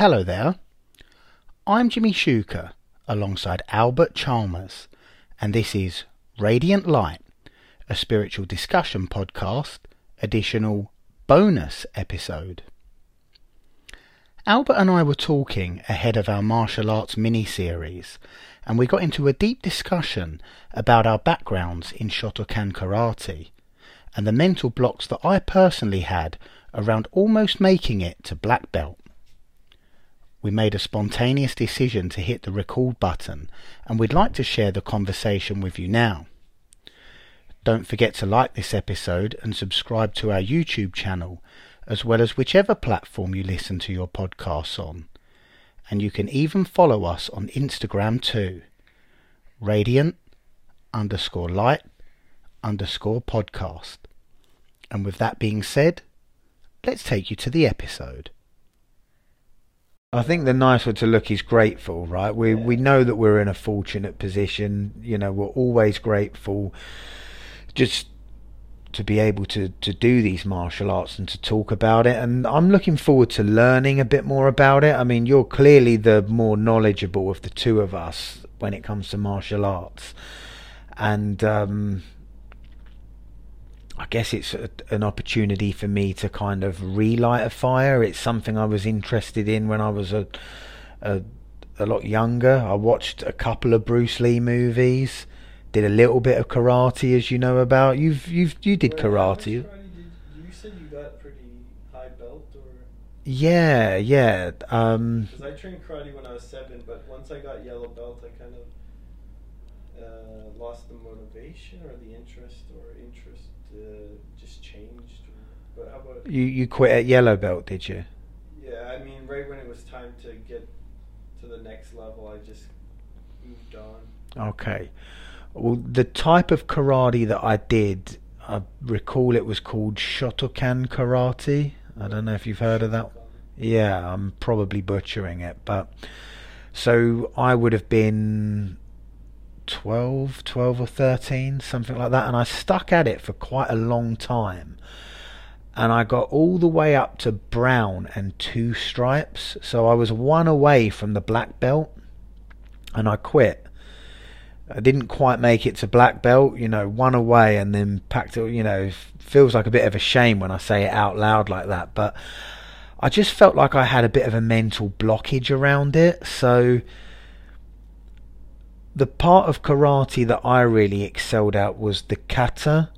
hello there. I'm Jimmy Shuker alongside Albert Chalmers, and this is Radiant Light, a spiritual discussion podcast, additional bonus episode. Albert and I were talking ahead of our martial arts mini series, and we got into a deep discussion about our backgrounds in Shotokan karate and the mental blocks that I personally had around almost making it to black belt. We made a spontaneous decision to hit the record button, and we'd like to share the conversation with you now. Don't forget to like this episode and subscribe to our YouTube channel, as well as whichever platform you listen to your podcasts on. And you can even follow us on Instagram too. Radiant underscore light underscore podcast. And with that being said, let's take you to the episode. I think the nice way to look is grateful, right? We we know that we're in a fortunate position. You know, we're always grateful. Just to be able to to do these martial arts and to talk about it, and I'm looking forward to learning a bit more about it. I mean, you're clearly the more knowledgeable of the two of us when it comes to martial arts, and um, I guess it's a, an opportunity for me to kind of relight a fire. It's something I was interested in when I was a, a, a lot younger. I watched a couple of Bruce Lee movies, did a little bit of karate, as you know about. You've you've you did karate. Did, you said you got pretty high belt, or Yeah, yeah. Um, because I trained karate when I was seven, but once I got yellow belt, I kind of uh, lost the motivation or the interest, or interest uh, just changed. But how about you you quit at yellow belt, did you? Yeah, I mean, right when it was time to get to the next level, I just moved on. Okay. Well, the type of karate that I did, I recall it was called Shotokan karate. I don't know if you've heard of that. Yeah, I'm probably butchering it, but so I would have been 12, 12 or 13, something like that, and I stuck at it for quite a long time. And I got all the way up to brown and two stripes, so I was one away from the black belt, and I quit. I didn't quite make it to black belt, you know, one away and then packed it, you know, feels like a bit of a shame when I say it out loud like that, but I just felt like I had a bit of a mental blockage around it. So the part of karate that I really excelled at was the kata.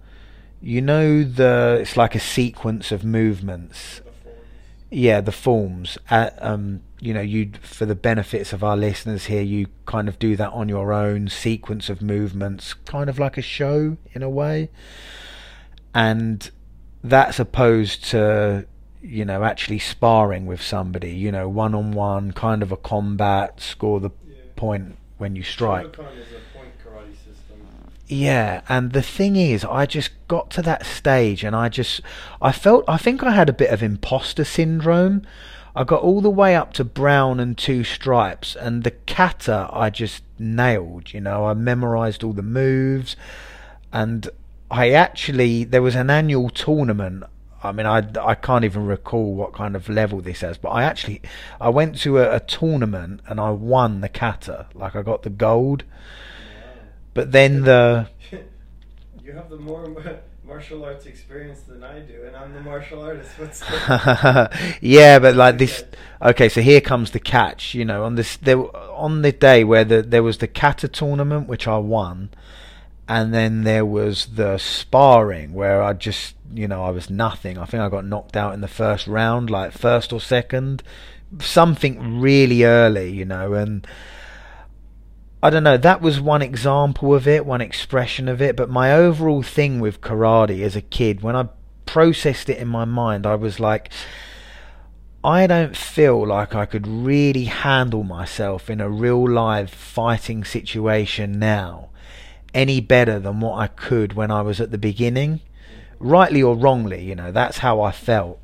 You know the it's like a sequence of movements. Yeah, the forms. Uh, um, you know, you for the benefits of our listeners here, you kind of do that on your own sequence of movements, kind of like a show in a way. And that's opposed to you know actually sparring with somebody, you know, one on one, kind of a combat, score the Yeah. point when you strike. Shotokan is a point karate system. Yeah, and the thing is, I just got to that stage and I just, I felt, I think I had a bit of imposter syndrome. I got all the way up to brown and two stripes, and the kata I just nailed, you know, I memorized all the moves, and I actually, there was an annual tournament. I mean, I, I can't even recall what kind of level this is, but I actually, I went to a, a tournament and I won the kata, like I got the gold. But then the you have the more martial arts experience than I do, and I'm the martial artist. What's the yeah, but like this. Okay, so here comes the catch. You know, on this there on the day where the, there was the kata tournament, which I won, and then there was the sparring where I just you know I was nothing. I think I got knocked out in the first round, like first or second, something really early. You know, and. I don't know, that was one example of it, one expression of it, but my overall thing with karate as a kid, when I processed it in my mind, I was like, I don't feel like I could really handle myself in a real live fighting situation now any better than what I could when I was at the beginning. Rightly or wrongly, you know, that's how I felt.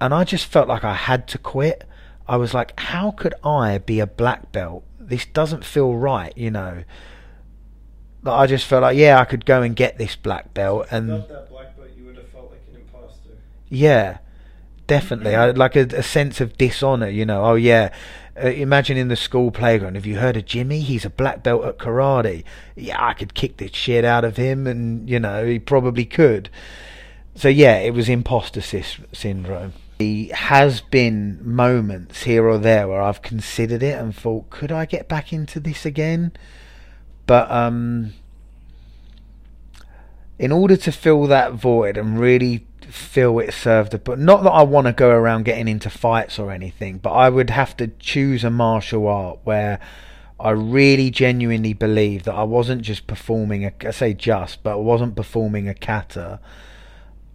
And I just felt like I had to quit. I was like, how could I be a black belt? This doesn't feel right, you know. But I just felt like, yeah, I could go and get this black belt and that black belt, you would have felt like an imposter. yeah, definitely. I, like a, a sense of dishonor. You know, oh yeah. Uh, imagine in the school playground. Have you heard of Jimmy? He's a black belt at karate. Yeah, I could kick the shit out of him, and you know he probably could. So yeah, it was imposter sy- syndrome. There has been moments here or there where I've considered it and thought, could I get back into this again? But um, in order to fill that void and really feel it served a but not that I want to go around getting into fights or anything, but I would have to choose a martial art where I really genuinely believe that I wasn't just performing a I say just, but I wasn't performing a kata.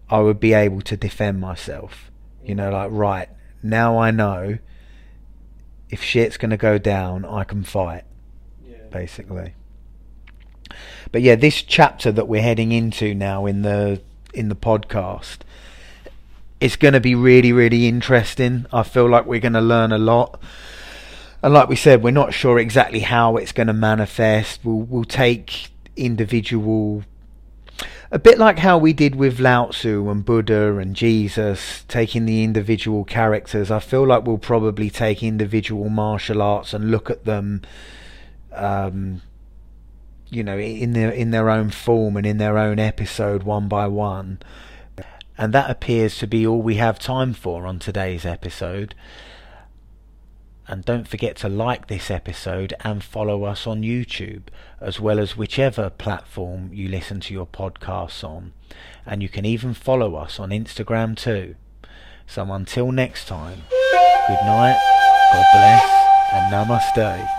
I would be able to defend myself. You know, like right, now I know if shit's gonna go down, I can fight, Yeah. basically. But yeah, this chapter that we're heading into now in the in the podcast it's going to be really really interesting. I feel like we're going to learn a lot. And like we said, we're not sure exactly how it's going to manifest. We'll we'll take individual a bit like how we did with Lao Tzu and Buddha and Jesus, taking the individual characters. I feel like we'll probably take individual martial arts and look at them um, you know in their in their own form and in their own episode one by one. And that appears to be all we have time for on today's episode. And don't forget to like this episode and follow us on YouTube as well as whichever platform you listen to your podcasts on. And you can even follow us on Instagram too. So until next time good night god bless and namaste